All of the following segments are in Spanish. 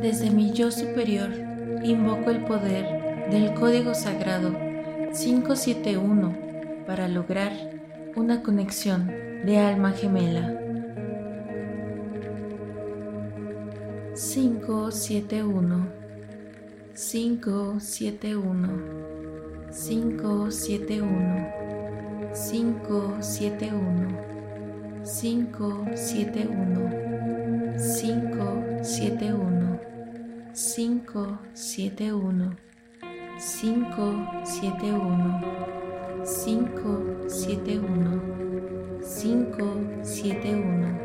Desde mi yo superior invoco el poder del código sagrado 571 para lograr una conexión de alma gemela. 571 571 571 571 571 571 571 571 571 571 571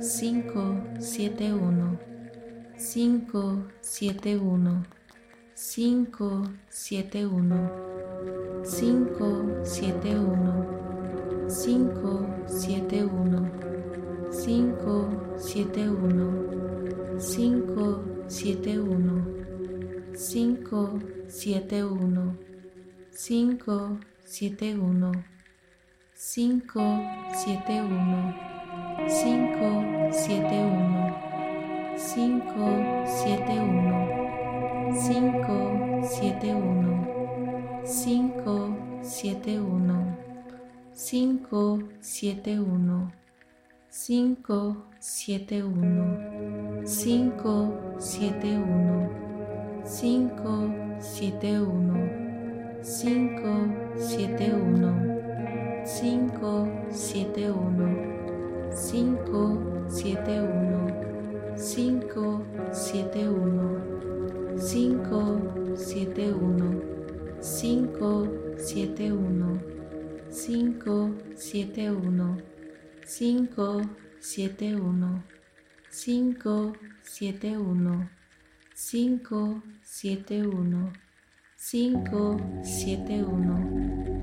571 571 571 571 571 571 571 571 571 571 571 571 571 571 571 5, 7, 1, 5, 7, 1, 5, 7, 1, 5, 7, 1, 5, 7, 1, 5, 7, 1, 5, 7, 1, 5, 7, 1, 5, 7, 1, 5, 7, 1, 5, 7, 1, 5, 7, 1, 5, 7, 1, 5, 7, 1,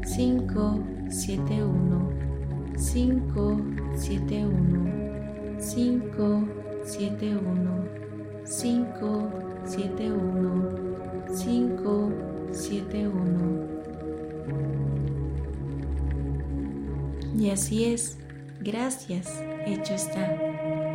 5, 7, 1, 5, 7, 1, 5, 7, 1, 5, 7, 1, 5, 7, 1. Y así es, Gracias, hecho está.